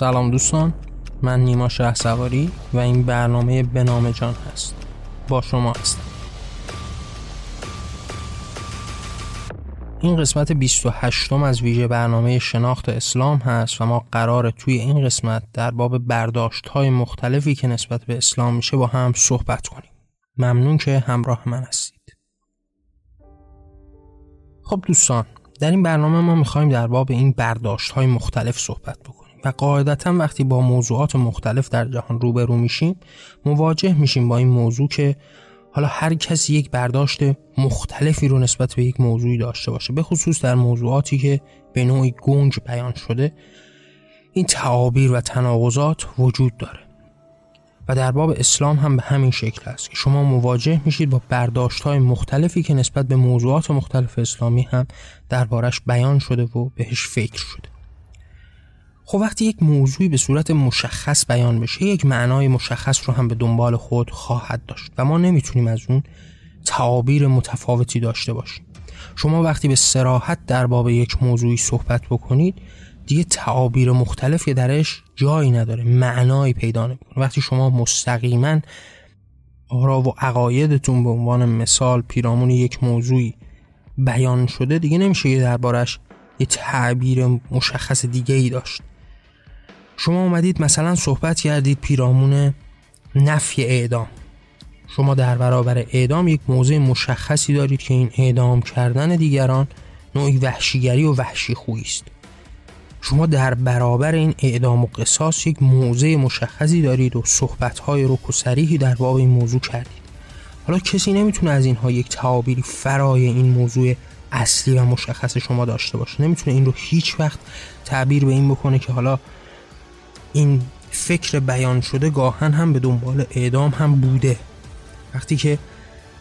سلام دوستان من نیما شه سواری و این برنامه به نام جان هست. با شما هستم. این قسمت 28 م از ویژه برنامه شناخت اسلام هست و ما قرار توی این قسمت در باب برداشت های مختلفی که نسبت به اسلام میشه با هم صحبت کنیم. ممنون که همراه من هستید. خب دوستان در این برنامه ما می‌خوایم در باب این برداشت های مختلف صحبت بکنیم. و قاعدتا وقتی با موضوعات مختلف در جهان روبرو میشیم مواجه میشیم با این موضوع که حالا هر کسی یک برداشت مختلفی رو نسبت به یک موضوعی داشته باشه به خصوص در موضوعاتی که به نوعی گنج بیان شده این تعابیر و تناقضات وجود داره. و در باب اسلام هم به همین شکل است که شما مواجه میشید با برداشت های مختلفی که نسبت به موضوعات مختلف اسلامی هم دربارش بیان شده و بهش فکر شده. خب وقتی یک موضوعی به صورت مشخص بیان بشه یک معنای مشخص رو هم به دنبال خود خواهد داشت و ما نمی‌تونیم از اون تعابیر متفاوتی داشته باشیم. شما وقتی به سراحت در باب یک موضوعی صحبت بکنید دیگه تعابیر مختلفی درش جایی نداره معنایی پیدا نمی‌کنه. وقتی شما مستقیما آرا و عقایدتون به عنوان مثال پیرامون یک موضوعی بیان شده دیگه نمیشه یه دربارش یه تعبیر مشخص دیگه ای داشت. شما اومدید مثلا صحبت کردید پیرامون نفی اعدام. شما در برابر اعدام یک موضع مشخصی دارید که این اعدام کردن دیگران نوعی وحشیگری و وحشی خویی است. شما در برابر این اعدام و قصاص یک موضع مشخصی دارید و صحبتهای رک و سریحی در باب این موضوع کردید. حالا کسی نمی‌تونه از اینها یک تعابیری فرای این موضوع اصلی و مشخص شما داشته باشه. نمی‌تونه این رو هیچ وقت تعبیر به این بکنه که حالا این فکر بیان شده گاهن هم به دنبال اعدام هم بوده. وقتی که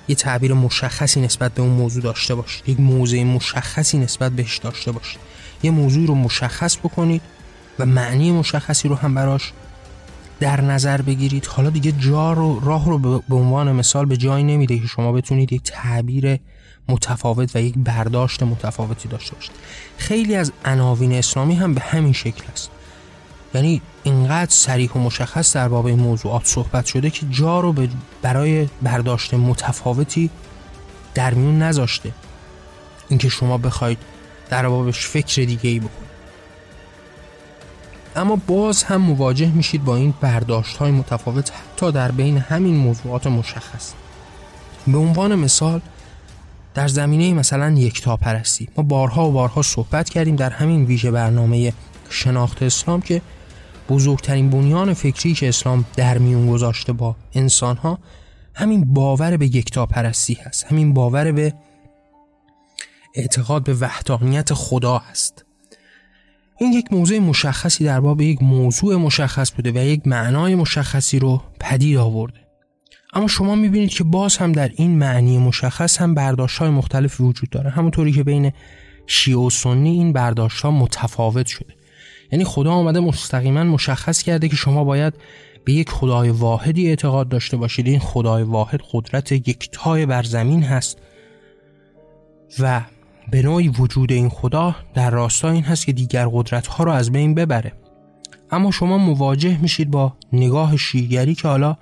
یه تعبیر مشخصی نسبت به اون موضوع داشته باشید یک موضع مشخصی نسبت بهش داشته باشید. یه موضوعی رو مشخص بکنید و معنی مشخصی رو هم براش در نظر بگیرید. حالا دیگه جا رو راه رو به عنوان مثال به جایی نمیده که شما بتونید یک تعبیر متفاوت و یک برداشت متفاوتی داشته باشید. خیلی از عناوین اسلامی هم به همین شکل است. یعنی اینقدر سریح و مشخص در باب این موضوعات صحبت شده که جا رو برای برداشت متفاوتی در میون نذاشته. اینکه شما بخواید در بابش فکر دیگه ای بکنید. اما باز هم مواجه میشید با این برداشت های متفاوت حتی در بین همین موضوعات مشخص. به عنوان مثال در زمینه مثلا یکتا پرستی ما بارها و بارها صحبت کردیم در همین ویژه برنامه شناخت اسلام که بزرگترین بنیان فکری که اسلام در میون گذاشته با انسان ها همین باور به یکتا پرستی هست همین باور به اعتقاد به وحدانیت خدا هست. این یک موضوع مشخصی در باب یک موضوع مشخص بوده و یک معنای مشخصی رو پدید آورده. اما شما می‌بینید که باز هم در این معنی مشخص هم برداشت های مختلف وجود داره. همونطوری که بین شیعه و سنی این برداشت ها متفاوت شده. یعنی خدا آمده مستقیما مشخص کرده که شما باید به یک خدای واحدی اعتقاد داشته باشید. این خدای واحد قدرت یکتای بر زمین هست و به نوعی وجود این خدا در راستا این هست که دیگر قدرت ها رو از بین ببره. اما شما مواجه میشید با نگاه شیگری که حالا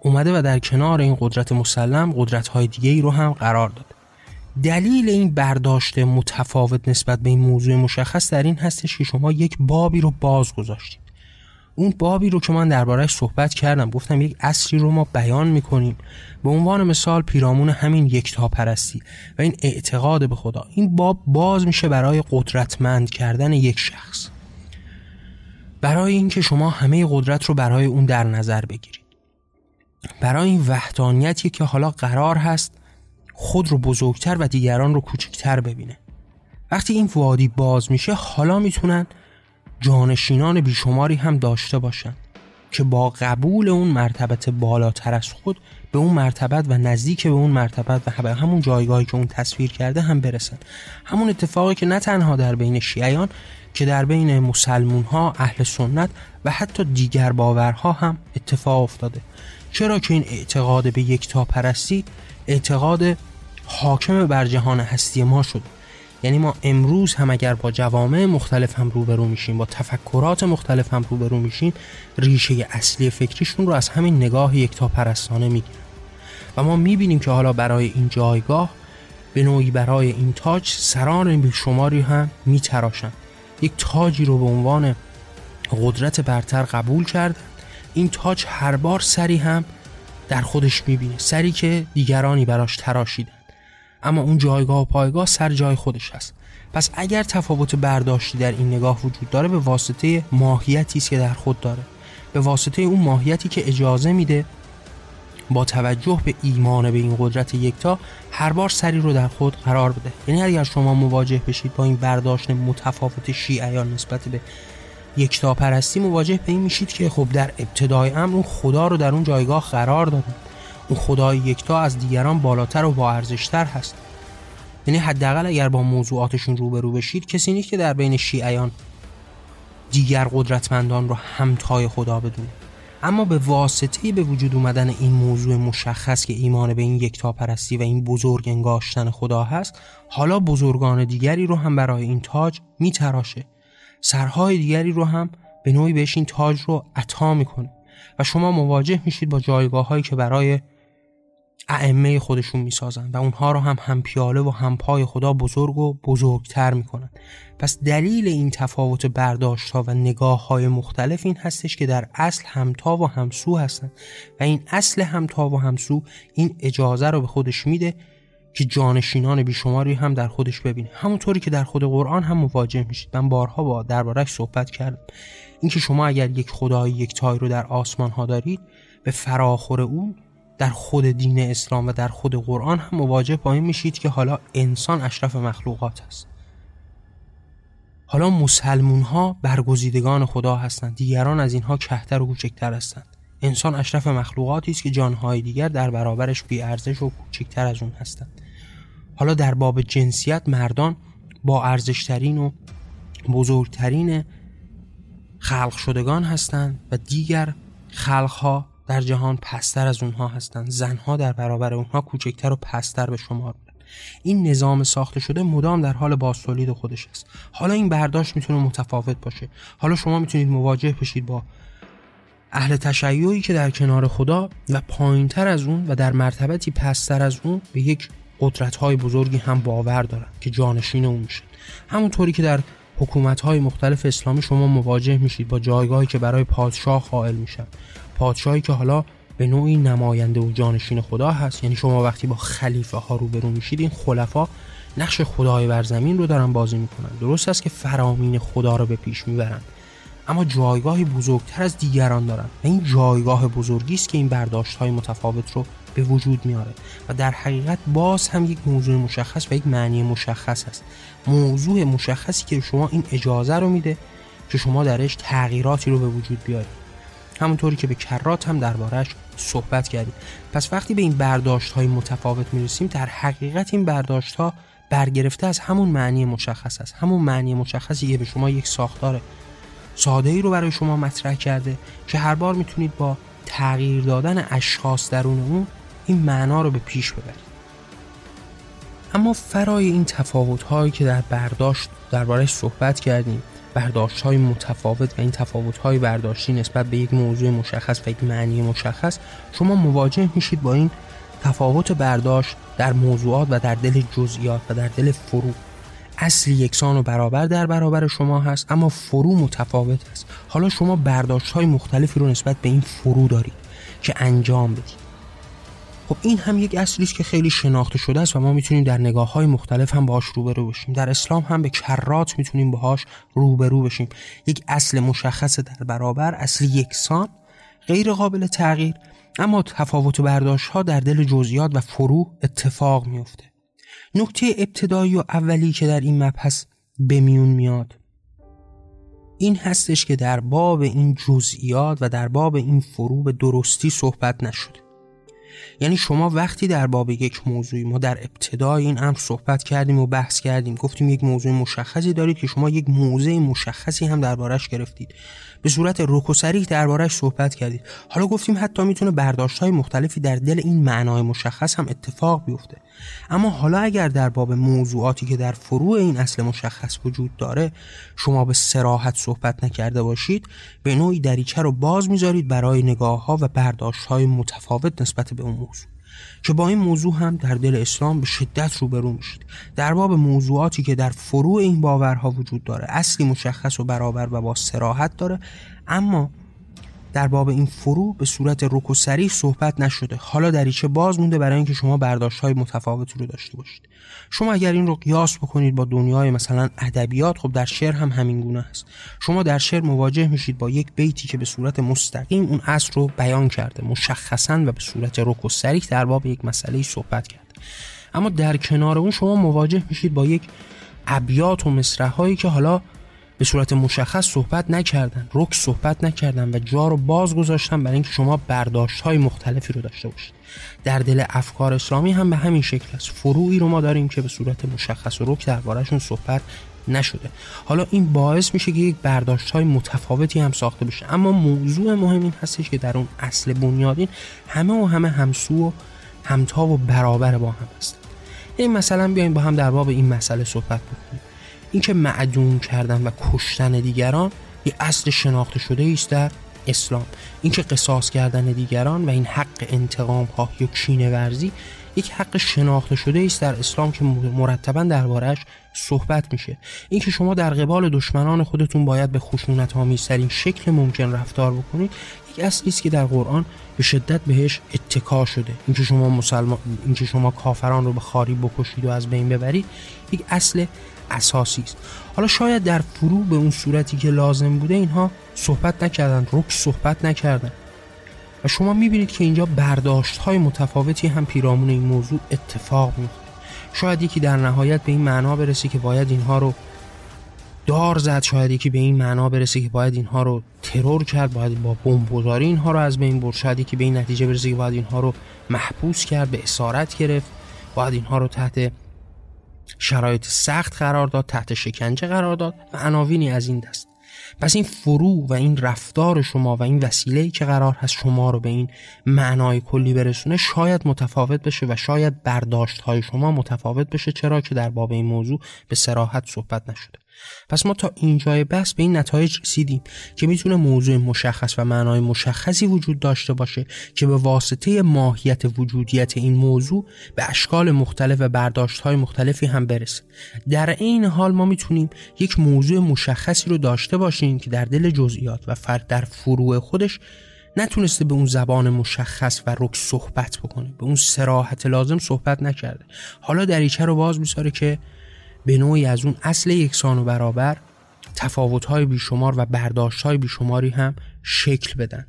اومده و در کنار این قدرت مسلم قدرت های دیگه ای رو هم قرار داد دلیل این برداشت متفاوت نسبت به این موضوع مشخص در این هستش که شما یک بابی رو باز گذاشتید. اون بابی رو که من دربارهش صحبت کردم گفتم یک اصلی رو ما بیان می‌کنیم. به عنوان مثال پیرامون همین یکتا پرستی و این اعتقاد به خدا. این باب باز میشه برای قدرتمند کردن یک شخص. برای اینکه شما همه قدرت رو برای اون در نظر بگیرید. برای این وحدانیتی که حالا قرار هست خود رو بزرگتر و دیگران رو کوچکتر ببینه. وقتی این وادی باز میشه حالا می‌تونن جانشینان بیشماری هم داشته باشند که با قبول اون مرتبت بالاتر از خود به اون مرتبت و نزدیک به اون مرتبت و به همون جایگاهی که اون تصویر کرده هم برسن. همون اتفاقی که نه تنها در بین شیعیان که در بین مسلمون ها اهل سنت و حتی دیگر باورها هم اتفاق افتاده. چرا که این اعتقاد به یک پرستی اعتقاد حاکم بر جهان هستی ما شده یعنی ما امروز هم اگر با جوامع مختلف هم روبرو میشیم با تفکرات مختلف هم روبرو میشیم ریشه اصلی فکریشون رو از همین نگاه یکتا پرستانه می‌گیرن. و ما می‌بینیم که حالا برای این جایگاه به نوعی برای این تاج سران بیشماری هم میتراشن. یک تاجی رو به عنوان قدرت برتر قبول کرد این تاج هر بار سری هم در خودش می‌بینه سری که دیگرانی براش تراشیدن اما اون جایگاه و پایگاه سر جای خودش هست پس اگر تفاوت برداشتی در این نگاه وجود داره به واسطه ماهیتی است که در خود داره. به واسطه اون ماهیتی که اجازه میده با توجه به ایمان به این قدرت یکتا هر بار سری رو در خود قرار بده. یعنی اگر شما مواجه بشید با این برداشت متفاوت شیعیان نسبت به یکتا پرستی مواجه به این میشید که خب در ابتدای امر اون خدا رو در اون جایگاه قرار دادن. اون خدای یکتا از دیگران بالاتر و با ارزشتر هست. یعنی حداقل اگر با موضوعاتشون روبرو بشید کسی نیست که در بین شیعیان دیگر قدرتمندان رو همتای خدا بدونه. اما به واسطه به وجود اومدن این موضوع مشخص که ایمان به این یکتا پرستی و این بزرگ انگاشتن خدا هست حالا بزرگان دیگری رو هم برای این تاج میتراشه. سرهای دیگری رو هم به نوعی بهش این تاج رو عطا می‌کنه. و شما مواجه میشید با جایگاه هایی که برای ائمه خودشون می‌سازن و اونها رو هم هم پیاله و هم پای خدا بزرگ و بزرگتر می‌کنن. پس دلیل این تفاوت برداشت ها و نگاه های مختلف این هستش که در اصل همتا و همسو هستن و این اصل همتا و همسو این اجازه رو به خودش میده که جانشینان بیشماری هم در خودش ببینه. همونطوری که در خود قرآن هم مواجه میشید. من بارها با دربارش صحبت کردم. اینکه شما اگر یک خدای یک تای رو در آسمان ها دارید به فراخور اون در خود دین اسلام و در خود قرآن هم مواجه با این میشید که حالا انسان اشرف مخلوقات است حالا مسلمون ها برگزیدگان خدا هستند دیگران از اینها کهتر و کوچکتر هستند. انسان اشرف مخلوقاتی است که جانهای دیگر در برابرش بی ارزش و کوچکتر از اون هستند. حالا در باب جنسیت مردان با ارزشترین و بزرگترین خلق شدگان هستند و دیگر خلقها در جهان پستر از اونها هستند زنها در برابر اونها کوچکتر و پستر به شمار این نظام ساخته شده مدام در حال بازتولید خودش است. حالا این برداشت می‌تونه متفاوت باشه. حالا شما می‌تونید مواجه بشید با اهل تشیعی که در کنار خدا و پایینتر از اون و در مرتبتی پستر از اون به یک قدرت های بزرگی هم باور دارن که جانشین اون میشه همونطوری که در حکومت های مختلف اسلامی شما مواجه میشید با جایگاهی که برای پادشاه قائل میشن. پادشاهی که حالا به نوعی نماینده و جانشین خدا هست. یعنی شما وقتی با خلیفه ها روبرو میشید این خلفا نقش خدای بر زمین رو دارن بازی می‌کنن. درست است که فرامین خدا رو به پیش می‌برن. اما جایگاهی بزرگتر از دیگران دارن. و این جایگاه بزرگی است که این برداشت های متفاوت رو به وجود میاره. و در حقیقت باز هم یک موضوع مشخص و یک معنی مشخص است. موضوع مشخصی که شما این اجازه رو میده که شما درش تغییراتی رو به وجود بیارید. همونطوری که به کرات هم دربارهش صحبت کردیم. پس وقتی به این برداشت های متفاوت می‌رسیم در حقیقت این برداشت ها برگرفته از همون معنی مشخص است. همون معنی مشخصی که به شما یک ساختار ساده ای رو برای شما مطرح کرده که هر بار می‌تونید با تغییر دادن اشخاص درون اون این معنا رو به پیش ببرید. اما فرای این تفاوت هایی که در برداشت دربارش صحبت کردیم برداشت های متفاوت و این تفاوت های برداشتی نسبت به یک موضوع مشخص و یک معنی مشخص شما مواجه میشید با این تفاوت برداشت در موضوعات و در دل جزئیات و در دل فرو. اصل یکسان و برابر در برابر شما هست اما فرو متفاوت است. حالا شما برداشت های مختلفی رو نسبت به این فرو دارید که انجام بدید. خب این هم یک اصلی است که خیلی شناخته شده است و ما می‌تونیم در نگاه های مختلف هم باهاش روبرو بشیم. در اسلام هم به کرات می‌تونیم باهاش روبرو بشیم. یک اصل مشخص در برابر اصل یکسان غیر قابل تغییر. اما تفاوت برداشت ها در دل جزئیات و فرو اتفاق میفته نکته ابتدایی و اولی که در این مبحث به میون میاد این هستش که در باب این جزئیات و در باب این فرو به درستی صحبت نشده. یعنی شما وقتی در باب یک موضوعی ما در ابتدای این امر صحبت کردیم و بحث کردیم گفتیم یک موضوع مشخصی دارید که شما یک موضع مشخصی هم دربارش گرفتید. به صورت رک و سریح دربارش صحبت کردید. حالا گفتیم حتی می‌تونه برداشت های مختلفی در دل این معنای مشخص هم اتفاق بیفته. اما حالا اگر در باب موضوعاتی که در فروع این اصل مشخص وجود داره شما به سراحت صحبت نکرده باشید به نوعی دریچه رو باز می‌ذارید برای نگاه ها و برداشت های متفاوت نسبت به اون موضوع. که با این موضوع هم در دل اسلام به شدت روبرو میشید در باب موضوعاتی که در فروع این باورها وجود داره اصلی مشخص و برابر و با سراحت داره اما در باب این فرو به صورت رک و سریع صحبت نشده. حالا دریچه باز مونده برای اینکه شما برداشت های متفاوتی رو داشته باشید. شما اگر این رو قیاس بکنید با دنیای مثلا ادبیات خب در شعر هم همین گونه است. شما در شعر مواجه میشید با یک بیتی که به صورت مستقیم اون اصل رو بیان کرده مشخصا و به صورت رک و سریع در باب یک مسئله صحبت کرده. اما در کنار اون شما مواجه میشید با یک ابیات و مصرع هایی که حالا به صورت مشخص صحبت نکردن رک صحبت نکردن و جا رو باز گذاشتن برای اینکه شما برداشت های مختلفی رو داشته باشید. در دل افکار اسلامی هم به همین شکل است. فروعی رو ما داریم که به صورت مشخص و رک دربارهشون صحبت نشده. حالا این باعث میشه که یک برداشت های متفاوتی هم ساخته بشه. اما موضوع مهم این هستش که در اون اصل بنیادین همه و همه همسو و همتا و برابر با هم هستن. این مثلا بیایم با هم در باب این مسئله صحبت بکنیم. اینکه معدوم کردن و کشتن دیگران یه اصل شناخته شده است در اسلام. اینکه قصاص کردن دیگران و این حق انتقام ها یا کینه ورزی یک حق شناخته شده است در اسلام که مرتبا دربارهش صحبت میشه. اینکه شما در قبال دشمنان خودتون باید به خشونت آمیزترین شکل ممکن رفتار بکنید یک اصلی است که در قرآن به شدت بهش اتکا شده. اینکه شما مسلمان اینکه شما کافران رو به خاری بکشید و از بین ببرید یک اصل اساسی است. حالا شاید در فرو به اون صورتی که لازم بوده اینها صحبت نکردن رک صحبت نکردن. و شما می‌بینید که اینجا برداشت های متفاوتی هم پیرامون این موضوع اتفاق میفته شاید یکی در نهایت به این معنا برسه که باید اینها رو دار زد شاید یکی به این معنا برسه که باید اینها رو ترور کرد باید با بمبگذاری اینها رو از بین برد. شاید یکی به این نتیجه برسه که باید اینها رو محبوس کرد به اسارت گرفت باید اینها رو تحت شرایط سخت قرار داد تحت شکنجه قرار داد و عناوینی از این دست. پس این فرو و این رفتار شما و این وسیله که قرار هست شما رو به این معنای کلی برسونه شاید متفاوت بشه و شاید برداشت های شما متفاوت بشه چرا که در باب این موضوع به سراحت صحبت نشده. پس ما تا اینجای بحث به این نتایج رسیدیم که می‌تونه موضوع مشخص و معنای مشخصی وجود داشته باشه که به واسطه ماهیت وجودیت این موضوع به اشکال مختلف و برداشت های مختلفی هم برسه. در این حال ما می‌تونیم یک موضوع مشخصی رو داشته باشیم که در دل جزئیات و فرد در فروع خودش نتونسته به اون زبان مشخص و رک صحبت بکنه به اون سراحت لازم صحبت نکرده. حالا دریچه رو باز میساره که به نوعی از اون اصل یکسان و برابر تفاوت‌های بیشمار و برداشت‌های بیشماری هم شکل بدن.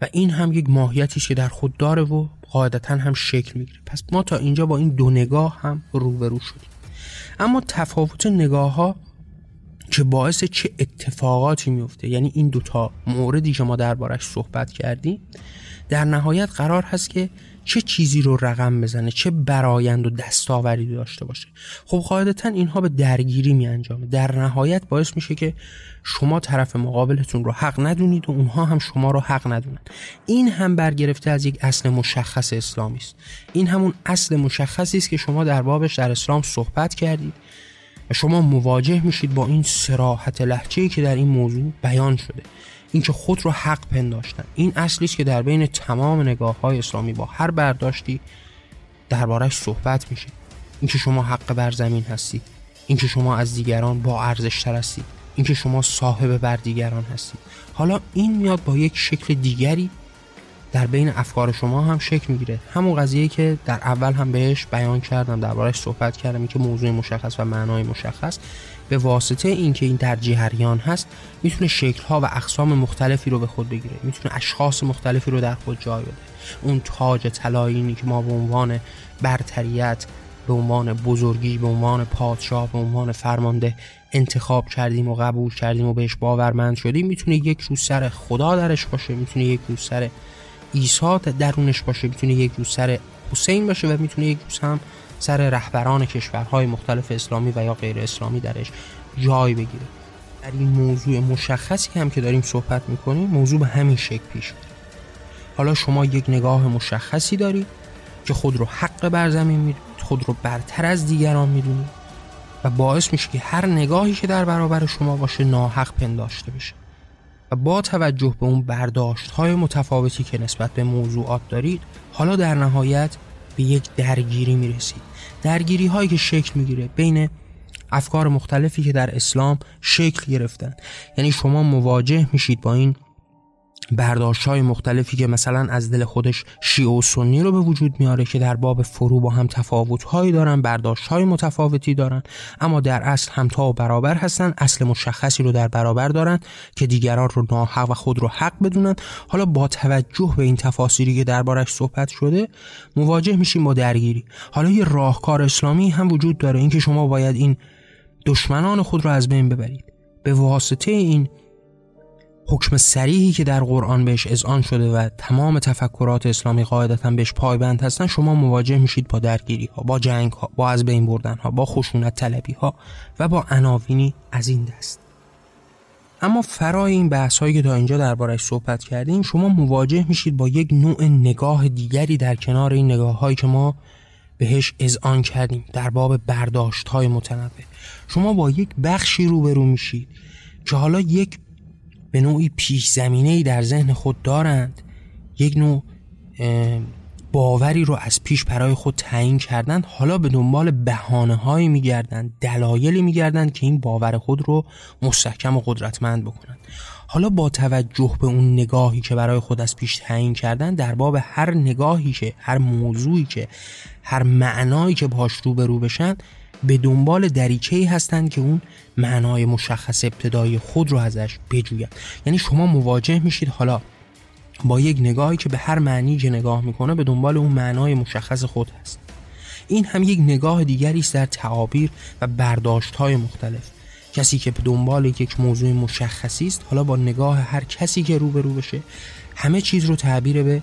و این هم یک ماهیتی که در خود داره و قاعدتا هم شکل می‌گیره. پس ما تا اینجا با این دو نگاه هم روبرو شدیم. اما تفاوت نگاه ها که باعث چه اتفاقاتی میفته یعنی این دوتا موردی که ما دربارش صحبت کردیم در نهایت قرار هست که چه چیزی رو رقم بزنه چه برایند و دستاوری داشته باشه. خب قاعدتا اینها به درگیری می انجامه در نهایت باعث میشه که شما طرف مقابلتون رو حق ندونید و اونها هم شما رو حق ندونن. این هم برگرفته از یک اصل مشخص اسلامی است. این همون اصل مشخصی است که شما در بابش در اسلام صحبت کردید و شما مواجه میشید با این سراحت لحچه که در این موضوع بیان شده. اینکه خود رو حق پنداشتن. این اصلی که در بین تمام نگاه های اسلامی با هر برداشتی دربارش صحبت میشه. اینکه شما حق بر زمین هستید. اینکه شما از دیگران با ارزش تر هستید. اینکه شما صاحب بر دیگران هستید. حالا این میاد با یک شکل دیگری در بین افکار شما هم شکل می‌گیره. همون قضیه که در اول هم بهش بیان کردم دربارش صحبت کردم که موضوع مشخص و معنای مشخص. به واسطه اینکه این در جهریان هست می‌تونه شکلها و اقسام مختلفی رو به خود بگیره. می‌تونه اشخاص مختلفی رو در خود جای بده. اون تاج طلایینی که ما به عنوان برتریت به عنوان بزرگی به عنوان پادشاه به عنوان فرمانده انتخاب کردیم و قبول کردیم و بهش باورمند شدیم می‌تونه یک روز سر خدا درش باشه می‌تونه یک روز سر عیسی درونش باشه می‌تونه یک روز سر حسین باشه و می‌تونه یک روز هم سر رهبران کشورهای مختلف اسلامی و یا غیر اسلامی درش جای بگیره. در این موضوع مشخصی هم که داریم صحبت می‌کنیم موضوع به همین شکل پیش حالا شما یک نگاه مشخصی دارید که خود رو حق بر زمین خود رو برتر از دیگران می‌دونید و باعث میشه که هر نگاهی که در برابر شما باشه ناحق پنداشته بشه. و با توجه به اون برداشت های متفاوتی که نسبت به موضوعات دارید حالا در نهایت به یک درگیری می‌رسید. درگیری هایی که شکل می‌گیره بین افکار مختلفی که در اسلام شکل گرفتن. یعنی شما مواجه میشید با این برداشت های مختلفی که مثلا از دل خودش شیعه و سنی رو به وجود میاره که در باب فرو با هم تفاوت هایی دارن برداشت های متفاوتی دارن اما در اصل همتا و برابر هستن اصل مشخصی رو در برابر دارن که دیگران رو ناحق و خود رو حق بدونن. حالا با توجه به این تفاصیلی که دربارش صحبت شده مواجه میشیم با درگیری. حالا یه راهکار اسلامی هم وجود داره اینکه شما باید این دشمنان خود رو از بین ببرید. به واسطه این حکم سریحی که در قرآن بهش اذعان شده و تمام تفکرات اسلامی قاعدتا بهش پایبند هستن شما مواجه میشید با درگیری ها با جنگ ها با از بین بردن ها با خشونت طلبی ها و با عناوینی از این دست. اما فرای این بحث هایی که تا اینجا دربارش صحبت کردیم شما مواجه میشید با یک نوع نگاه دیگری در کنار این نگاه هایی که ما بهش اذعان کردیم در باب برداشت های متنوع. شما با یک بخشی روبرو میشید که حالا یک به نوعی پیش زمینه در ذهن خود دارند. یک نوع باوری رو از پیش برای خود تعیین کردند. حالا به دنبال بهانه هایی میگردند دلایلی میگردند که این باور خود رو مستحکم و قدرتمند بکنند. حالا با توجه به اون نگاهی که برای خود از پیش تعیین کردن در باب هر نگاهی که هر موضوعی که هر معنایی که باش رو بشن به دنبال دریچه هستند که اون معنای مشخص ابتدایی خود رو ازش بجوید. یعنی شما مواجه میشید حالا با یک نگاهی که به هر معنی که نگاه می‌کنه به دنبال اون معنای مشخص خود هست. این هم یک نگاه دیگری است در تعابیر و برداشت های مختلف. کسی که به دنبال یک موضوع مشخصی است حالا با نگاه هر کسی که روبرو بشه همه چیز رو تعبیر به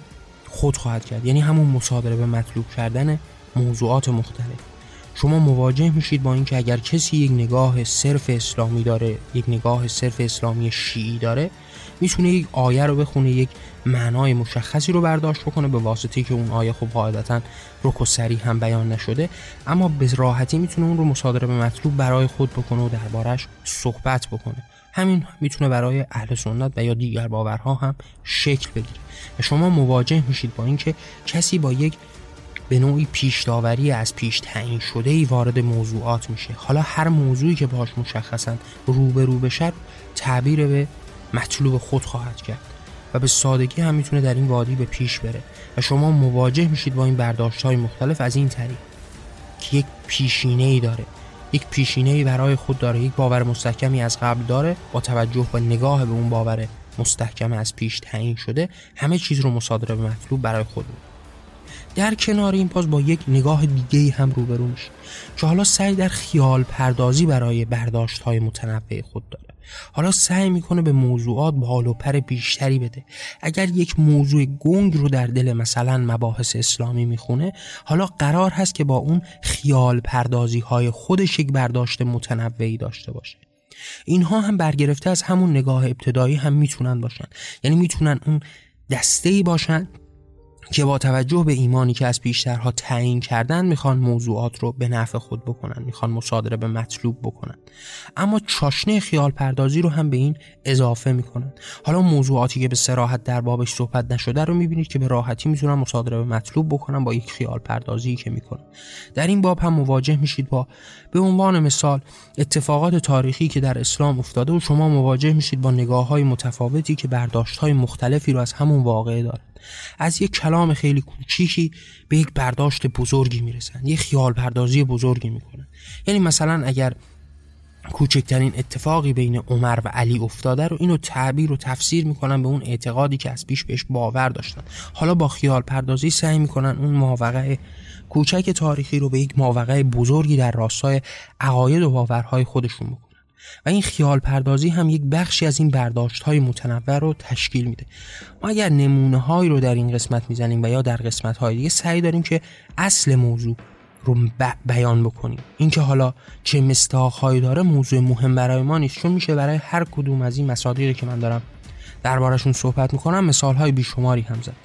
خود خواهد کرد. یعنی همون مصادره به مطلوب کردن موضوعات مختلف. شما مواجه میشید با اینکه اگر کسی یک نگاه صرف اسلامی داره یک نگاه صرف اسلامی شیعی داره می‌تونه یک آیه رو بخونه یک معنای مشخصی رو برداشت بکنه به واسطه که اون آیه خب قاعدتا رک و سریع هم بیان نشده. اما به راحتی می‌تونه اون رو مصادره به مطلوب برای خود بکنه و دربارش صحبت بکنه. همین می‌تونه برای اهل سنت و یا دیگر باورها هم شکل بگیره. و شما مواجه میشید با اینکه کسی با یک به نوعی پیش داوری از پیش تعیین شده ای وارد موضوعات میشه. حالا هر موضوعی که باش مشخصا رو به رو بشه تعبیر به مطلوب خود خواهد کرد و به سادگی هم می‌تونه در این وادی به پیش بره و شما مواجه میشید با این برداشت های مختلف از این طریق که یک پیشینه ای داره. یک پیشینه ای برای خود داره یک باور مستحکمی از قبل داره با توجه به نگاه به اون باور مستحکم از پیش تعیین شده. همه چیز رو مصادره به مطلوب برای خود در کنار این پاس با یک نگاه دیگه هم روبرو میشه. که حالا سعی در خیال پردازی برای برداشت های متنوع خود داره. حالا سعی می‌کنه به موضوعات بال و پر بیشتری بده. اگر یک موضوع گنگ رو در دل مثلا مباحث اسلامی می‌خونه حالا قرار هست که با اون خیال پردازی های خودش یک برداشت متنوعی داشته باشه. اینها هم برگرفته از همون نگاه ابتدایی هم می‌تونن باشن. یعنی می‌تونن اون دسته ای باشن که با توجه به ایمانی که از پیشترها تعیین کردن می‌خوان موضوعات رو به نفع خود بکنن می‌خوان مصادره به مطلوب بکنن. اما چاشنه خیال پردازی رو هم به این اضافه می‌کنن. حالا موضوعاتی که به سراحت در بابش صحبت نشده رو می‌بینید که به راحتی می‌تونن مصادره به مطلوب بکنن با یک خیال پردازی که می‌کنن. در این باب هم مواجه میشید با به عنوان مثال اتفاقات تاریخی که در اسلام افتاده و شما مواجه میشید با نگاه های متفاوتی که برداشت های مختلفی رو از همون واقعه دارن از یک کلام خیلی کوچیکی به یک برداشت بزرگی می‌رسن یک خیال پردازی بزرگی می‌کنن. یعنی مثلا اگر کوچکترین اتفاقی بین عمر و علی افتاده رو اینو تعبیر و تفسیر می‌کنن به اون اعتقادی که از پیش بهش باور داشتن. حالا با خیال پردازی سعی می‌کنن اون ماوقع کوچک تاریخی رو به یک ماوقع بزرگی در راستای عقاید و باورهای خودشون بکنن. و این خیال پردازی هم یک بخشی از این برداشت های متنوع رو تشکیل میده. ما اگر نمونه هایی رو در این قسمت می‌زنیم و یا در قسمت های دیگه سعی داریم که اصل موضوع رو بیان بکنیم. اینکه حالا چه مستاق هایی داره موضوع مهم برای ما نیست چون میشه برای هر کدوم از این مصادیقی که من دارم دربارشون صحبت می‌کنم مثال های بیشماری هم زد.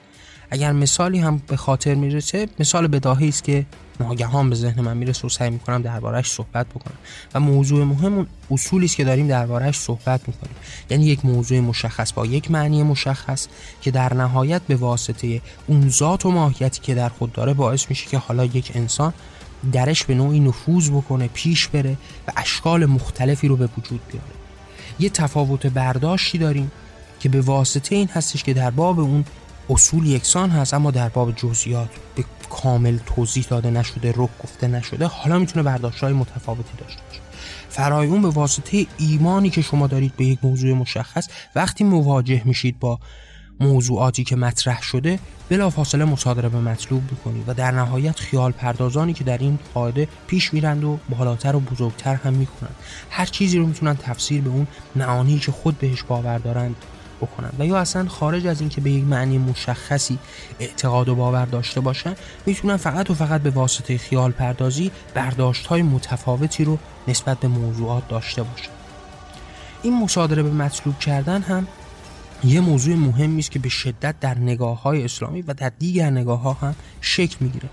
اگر مثالی هم به خاطر می‌رسه مثال بداهی است که ناگهان به ذهن من می‌رسه و سعی می‌کنم دربارهش صحبت بکنم. و موضوع مهم اون اصولی است که داریم دربارهش صحبت می‌کنیم. یعنی یک موضوع مشخص با یک معنی مشخص که در نهایت به واسطه اون ذات و ماهیتی که در خود داره باعث میشه که حالا یک انسان درش به نوعی نفوذ بکنه پیش بره و اشکال مختلفی رو به وجود بیاره. یه تفاوت برداشتی داریم که به واسطه این هستش که در باب اون اصول یکسان هست اما در باب جزئیات به کامل توضیح داده نشده رک گفته نشده حالا می‌تونه برداشت های متفاوتی داشته باشه. فرایون به واسطه ایمانی که شما دارید به یک موضوع مشخص وقتی مواجه میشید با موضوعاتی که مطرح شده بلافاصله مصادره به مطلوب بکنید و در نهایت خیال پردازانی که در این قاعده پیش میرند و بالاتر و بزرگتر هم می‌کنند هر چیزی رو می‌تونن تفسیر به اون معانی که خود بهش باور دارند بکنن. و یا اصلا خارج از اینکه به یک معنی مشخصی اعتقاد و باور داشته باشن می‌تونن فقط و فقط به واسطه خیال پردازی برداشت های متفاوتی رو نسبت به موضوعات داشته باشن. این مصادره به مطلوب کردن هم یه موضوع مهمی است که به شدت در نگاه های اسلامی و در دیگر نگاه ها هم شکل می‌گیره.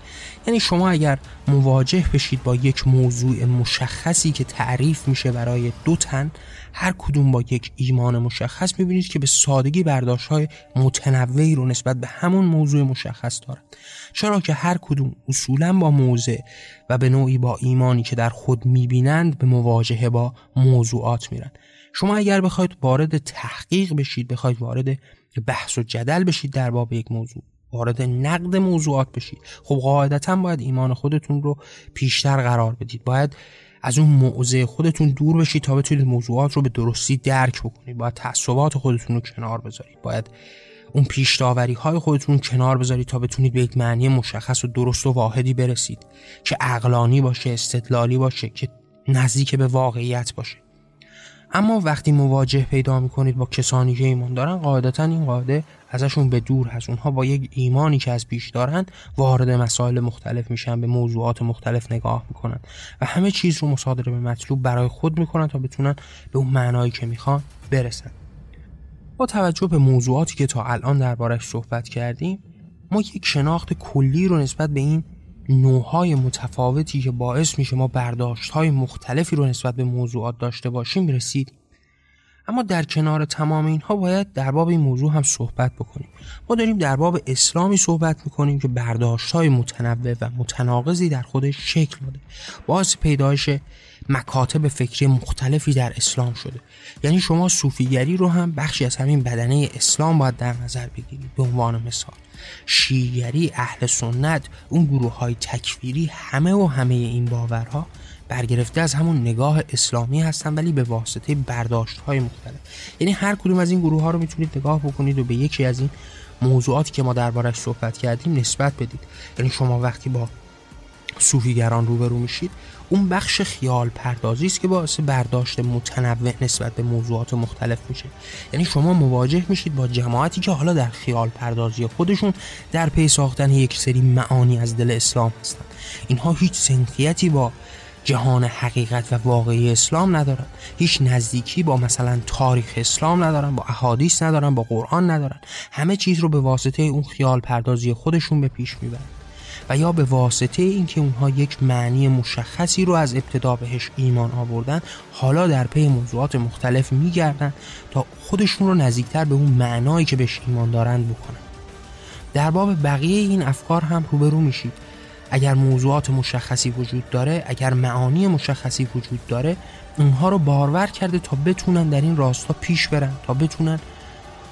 یعنی شما اگر مواجه بشید با یک موضوع مشخصی که تعریف میشه برای دو تن هر کدوم با یک ایمان مشخص می‌بینید که به سادگی برداشت های متنوعی رو نسبت به همون موضوع مشخص دارند چرا که هر کدوم اصولا با موضع و به نوعی با ایمانی که در خود می‌بینند به مواجهه با موضوعات میرن. شما اگر بخواید وارد تحقیق بشید بخواید وارد بحث و جدل بشید در باب یک موضوع وارد نقد موضوعات بشید خب قاعدتا باید ایمان خودتون رو پیشتر قرار بدید. باید از اون موضع خودتون دور بشید تا بتونید موضوعات رو به درستی درک بکنید. باید تعصبات خودتون رو کنار بذارید. باید اون پیش های خودتون کنار بذارید تا بتونید به یک معنی مشخص و درست و واحدی برسید. که عقلانی باشه استدلالی باشه که نزدیک به واقعیت باشه. اما وقتی مواجه پیدا می‌کنید با کسانی که ایمان دارن قاعدتا این قاعده ازشون به دور هست. اونها با یک ایمانی که از پیش دارن وارد مسائل مختلف میشن به موضوعات مختلف نگاه می‌کنن و همه چیز رو مصادره به مطلوب برای خود می‌کنن تا بتونن به اون معنایی که می‌خوان برسن. با توجه به موضوعاتی که تا الان دربارش صحبت کردیم ما یک شناخت کلی رو نسبت به این نوعهای متفاوتی که باعث میشه ما برداشت های مختلفی رو نسبت به موضوعات داشته باشیم رسید اما در کنار تمام اینها باید در باب این موضوع هم صحبت بکنیم. ما داریم در باب اسلامی صحبت می‌کنیم که برداشت های متنوع و متناقضی در خودش شکل داده. باعث پیدایش مکاتب فکری مختلفی در اسلام شده. یعنی شما صوفیگری رو هم بخشی از همین بدنه اسلام باید در نظر بگیرید. به عنوان مثال شیعری اهل سنت اون گروه های تکفیری همه و همه این باورها برگرفته از همون نگاه اسلامی هستن ولی به واسطه برداشت های مختلف. یعنی هر کدوم از این گروه ها رو می‌تونید نگاه بکنید و به یکی از این موضوعاتی که ما دربارش صحبت کردیم نسبت بدید. یعنی شما وقتی با صوفیگران روبرو میشید اون بخش خیال پردازی است که باعث برداشت متنوع نسبت به موضوعات مختلف میشه. یعنی شما مواجه میشید با جماعتی که حالا در خیال پردازی خودشون در پی ساختن یک سری معانی از دل اسلام هستند اینها هیچ سنخیتی با جهان حقیقت و واقعی اسلام ندارن. هیچ نزدیکی با مثلا تاریخ اسلام ندارن با احادیث ندارن با قرآن ندارن. همه چیز رو به واسطه اون خیال پردازی خودشون به پیش می‌برن. و یا به واسطه اینکه اونها یک معنی مشخصی رو از ابتدا بهش ایمان آوردن حالا در پی موضوعات مختلف میگردن تا خودشون رو نزدیکتر به اون معنایی که بهش ایمان دارند بکنن. در باب بقیه این افکار هم روبرو میشید. اگر موضوعات مشخصی وجود داره اگر معانی مشخصی وجود داره اونها رو بارور کرده تا بتونن در این راستا پیش برن تا بتونن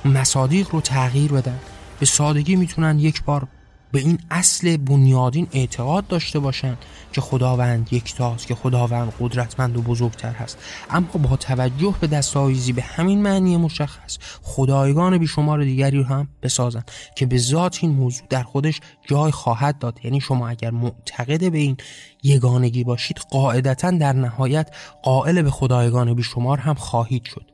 مصادیق رو تغییر بدن. به سادگی می‌تونن یک بار به این اصل بنیادین اعتقاد داشته باشند که خداوند یکتاست که خداوند قدرتمند و بزرگتر هست. اما با توجه به دستاویزی به همین معنی مشخص خدایگان بیشمار دیگری هم بسازند که به ذات این موضوع در خودش جای خواهد داد. یعنی شما اگر معتقد به این یگانگی باشید قاعدتا در نهایت قائل به خدایگان بیشمار هم خواهید شد.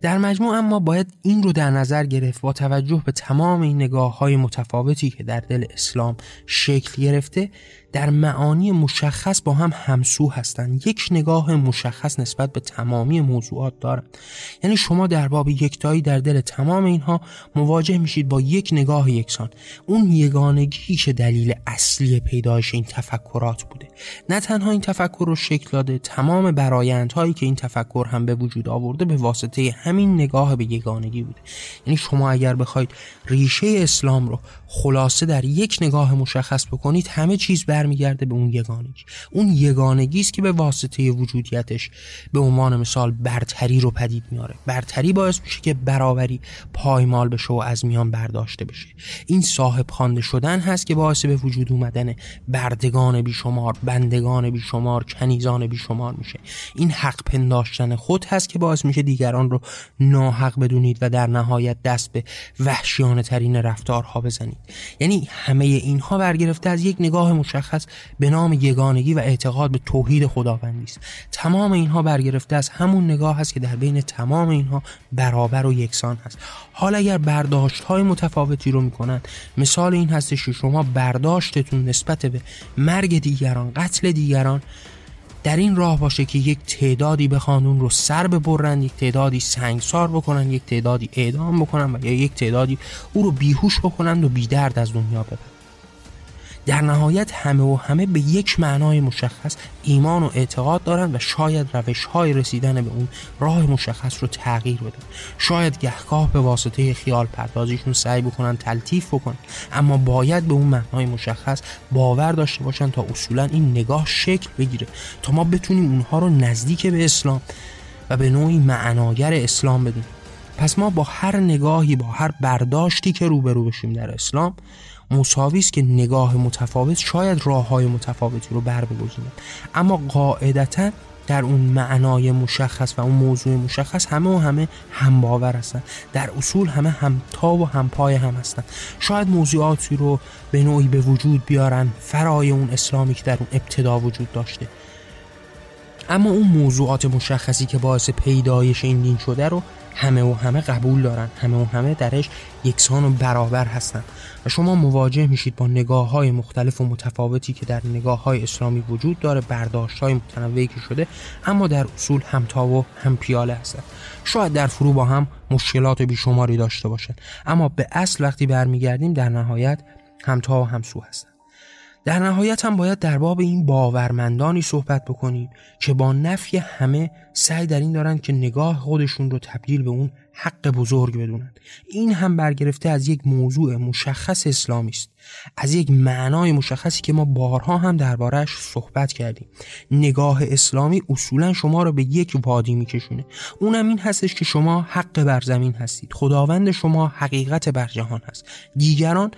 در مجموع اما باید این رو در نظر گرفت با توجه به تمام این نگاه های متفاوتی که در دل اسلام شکل گرفته در معانی مشخص با هم همسو هستند یک نگاه مشخص نسبت به تمامی موضوعات دارند یعنی شما در باب یکتایی در دل تمام اینها مواجه میشید با یک نگاه یکسان. اون یگانگی که دلیل اصلی پیدایش این تفکرات بوده. نه تنها این تفکر رو شکل داده تمام برایندهایی که این تفکر هم به وجود آورده به واسطه همین نگاه به یگانگی بوده. یعنی شما اگر بخواید ریشه اسلام رو خلاصه در یک نگاه مشخص بکنید همه چیز برمیگرده به اون یگانگی. اون یگانگی است که به واسطه وجودیتش به عنوان مثال برتری رو پدید میاره. برتری باعث میشه که برابری پایمال بشه و از میان برداشته بشه. این صاحب خوانده شدن هست که باعث به وجود اومدن بردگان بیشمار بندگان بیشمار کنیزان بیشمار میشه. این حق پنداشتن خود هست که باعث میشه دیگران رو ناحق بدونید و در نهایت دست به وحشیانه ترین رفتارها بزنید. یعنی همه اینها برگرفته از یک نگاه مشخص به نام یگانگی و اعتقاد به توحید خداوندی است تمام اینها برگرفته از همون نگاه هست که در بین تمام اینها برابر و یکسان هست. حال اگر برداشت های متفاوتی رو می‌کنن مثال این هستش که شما برداشتتون نسبت به مرگ دیگران قتل دیگران در این راه باشه که یک تعدادی بخوان اون رو سر ببرن یک تعدادی سنگسار بکنن یک تعدادی اعدام بکنن و یا یک تعدادی او رو بیهوش بکنند و بیدرد از دنیا ببرن. در نهایت همه و همه به یک معنای مشخص ایمان و اعتقاد دارند و شاید روش های رسیدن به اون راه مشخص رو تغییر بدن. شاید گهگاه به واسطه خیال پردازیشون سعی بکنن تلطیف بکنن اما باید به اون معنای مشخص باور داشته باشن تا اصولا این نگاه شکل بگیره تا ما بتونیم اونها رو نزدیک به اسلام و به نوعی معناگر اسلام بدونیم. پس ما با هر نگاهی با هر برداشتی که روبرو بشیم در اسلام مساوی است که نگاه متفاوت شاید راه های متفاوتی رو بر بگذینه اما قاعدتا در اون معنای مشخص و اون موضوع مشخص همه و همه هم باور هستن. در اصول همه همتا و همپای هم هستن. شاید موضوعاتی رو به نوعی به وجود بیارن فرای اون اسلامی که در اون ابتدا وجود داشته. اما اون موضوعات مشخصی که باعث پیدایش این دین شده رو همه و همه قبول دارن. همه و همه درش یکسان و برابر هستن. و شما مواجه میشید با نگاه های مختلف و متفاوتی که در نگاه های اسلامی وجود داره برداشت های متنوعی که شده اما در اصول همتا و هم پیاله هستن. شاید در فرو با هم مشکلات بیشماری داشته باشن. اما به اصل وقتی برمیگردیم در نهایت همتا و همسو هستن. در نهایت هم باید در باب این باورمندانی صحبت بکنیم که با نفی همه سعی در این دارند که نگاه خودشون رو تبدیل به اون حق بزرگ بدونند. این هم برگرفته از یک موضوع مشخص اسلامی است. از یک معنای مشخصی که ما بارها هم دربارهش صحبت کردیم. نگاه اسلامی اصولا شما رو به یک وادی میکشونه. اونم این هستش که شما حق بر زمین هستید. خداوند شما حقیقت بر جهان هست. دیگران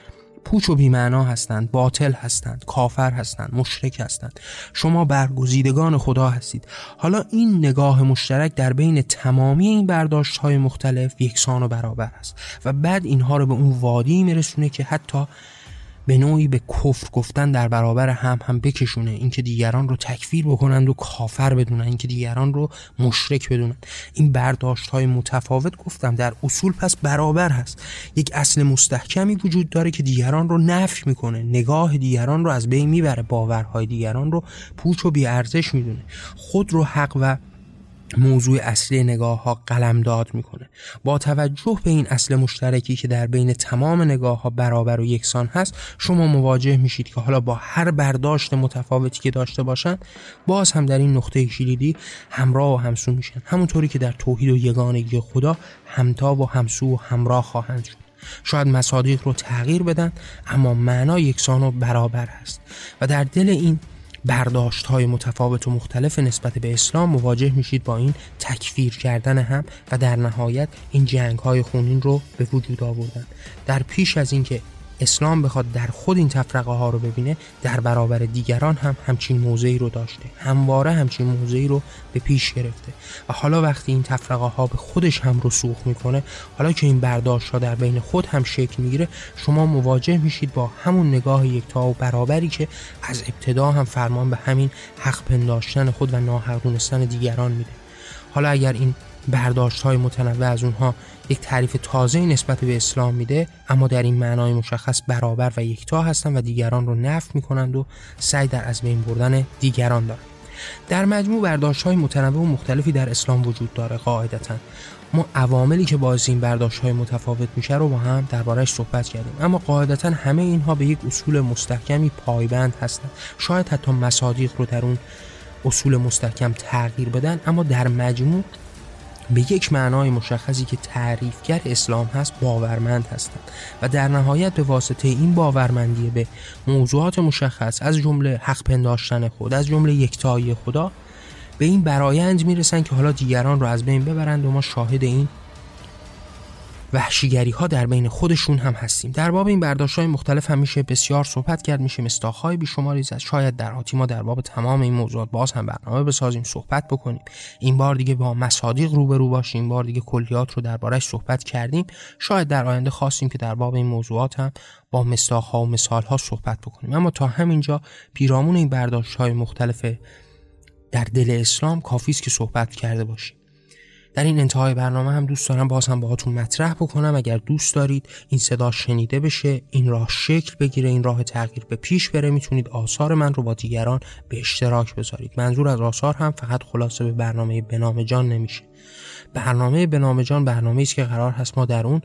پوچ و بیمعنا هستند باطل هستند کافر هستند مشرک هستند. شما برگزیدگان خدا هستید. حالا این نگاه مشترک در بین تمامی این برداشت های مختلف یکسان و برابر است و بعد اینها رو به اون وادی میرسونه که حتی به نوعی به کفر گفتن در برابر هم هم بکشونه. اینکه دیگران رو تکفیر بکنند و کافر بدونن. اینکه دیگران رو مشرک بدونن. این برداشت های متفاوت گفتم در اصول پس برابر هست. یک اصل مستحکمی وجود داره که دیگران رو نفی می‌کنه. نگاه دیگران رو از بین می‌بره. باورهای دیگران رو پوچ و بیارزش می‌دونه. خود رو حق و موضوع اصلی نگاه ها قلم داد می‌کنه. با توجه به این اصل مشترکی که در بین تمام نگاه ها برابر و یکسان هست شما مواجه میشید که حالا با هر برداشت متفاوتی که داشته باشند باز هم در این نقطه کلیدی همراه و همسو میشن. همونطوری که در توحید و یگانگی خدا همتا و همسو و همراه خواهند شد. شاید مصادیق رو تغییر بدن اما معنا یکسان و برابر هست. و در دل این برداشت های متفاوت و مختلف نسبت به اسلام مواجه میشید با این تکفیر کردن هم و در نهایت این جنگ های خونین رو به وجود آوردن. در پیش از اینکه اسلام بخواد در خود این تفرقه ها رو ببینه در برابر دیگران هم همچین موضعی رو داشته همواره همچین موضعی رو به پیش گرفته. و حالا وقتی این تفرقه ها به خودش هم رسوخ می‌کنه حالا که این برداشت ها در بین خود هم شکل می‌گیره شما مواجه میشید با همون نگاه یکتا و برابری که از ابتدا هم فرمان به همین حق پنداشتن خود و ناحق دیگران میده. حالا اگر این برداشت های متنوع از اونها یک تعریف تازه نسبت به اسلام میده اما در این معنای مشخص برابر و یکتا هستند و دیگران رو نفی می‌کنند و سعی در از بین بردن دیگران دارند در مجموع برداشت های متنوع و مختلفی در اسلام وجود داره قاعدتا. ما عواملی که باعث این برداشت های متفاوت میشه رو با هم دربارهش صحبت کردیم. اما قاعدتا همه اینها به یک اصول مستحکمی پایبند هستند. شاید حتی مصادیق رو در اون اصول مستحکم تغییر بدن اما در مجموع به یک معنای مشخصی که تعریفگر اسلام هست باورمند هستند. و در نهایت به واسطه این باورمندی به موضوعات مشخص از جمله حق پنداشتن خود از جمله یکتایی خدا به این برایند می‌رسن که حالا دیگران رو از بین ببرند و ما شاهد این وحشیگری ها در بین خودشون هم هستیم. در باب این برداشت های مختلف هم میشه بسیار صحبت کرد میشه مستاخهای بیشماری زد. شاید در آتی ما در باب تمام این موضوعات باز هم برنامه بسازیم صحبت بکنیم. این بار دیگه با مصادیق روبرو باشیم این بار دیگه کلیات رو دربارش صحبت کردیم. شاید در آینده خواستیم که در باب این موضوعات هم با مستاخها و مثال ها صحبت بکنیم. اما تا همینجا پیرامون این برداشت های مختلف در دل اسلام کافی است که صحبت کرده باشیم. در این انتهای برنامه هم دوست دارم باز هم باهاتون مطرح بکنم. اگر دوست دارید این صدا شنیده بشه این راه شکل بگیره این راه تغییر به پیش بره می‌تونید آثار من رو با دیگران به اشتراک بذارید. منظور از آثار هم فقط خلاصه به برنامه بنام جان نمیشه. برنامه بنام جان برنامه است که قرار هست ما در اون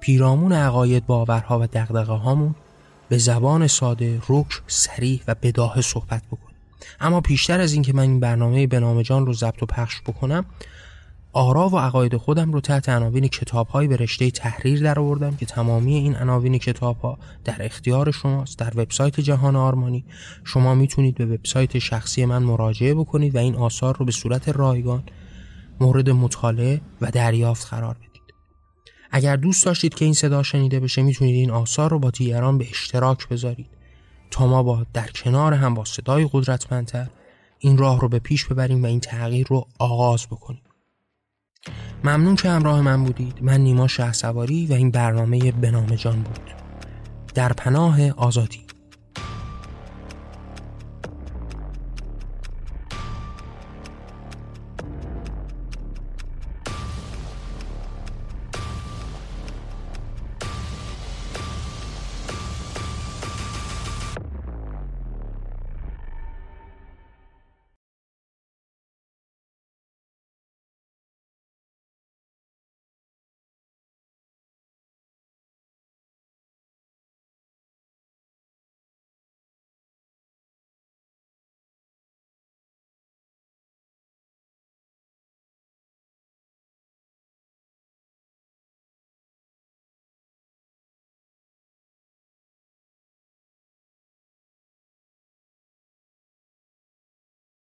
پیرامون عقاید باورها و دغدغه هامون به زبان ساده رک سریح و بداهه صحبت بکنیم. اما پیشتر از اینکه من این برنامه بنام جان رو ضبط و پخش بکنم آرا و عقاید خودم رو تحت عناوین کتابهایی به رشته تحریر در آوردم که تمامی این عناوین کتابها در اختیار شماست در وبسایت جهان آرمانی. شما می‌تونید به وبسایت شخصی من مراجعه بکنید و این آثار رو به صورت رایگان مورد مطالعه و دریافت قرار بدید. اگر دوست داشتید که این صدا شنیده بشه می‌تونید این آثار رو با دیگران به اشتراک بذارید. تا ما با در کنار هم با صدای قدرتمندتر این راه رو به پیش ببریم و این تغییر رو آغاز بکنیم. ممنون که همراه من بودید. من نیما شه سواری و این برنامه بنام جان بود. در پناه آزادی.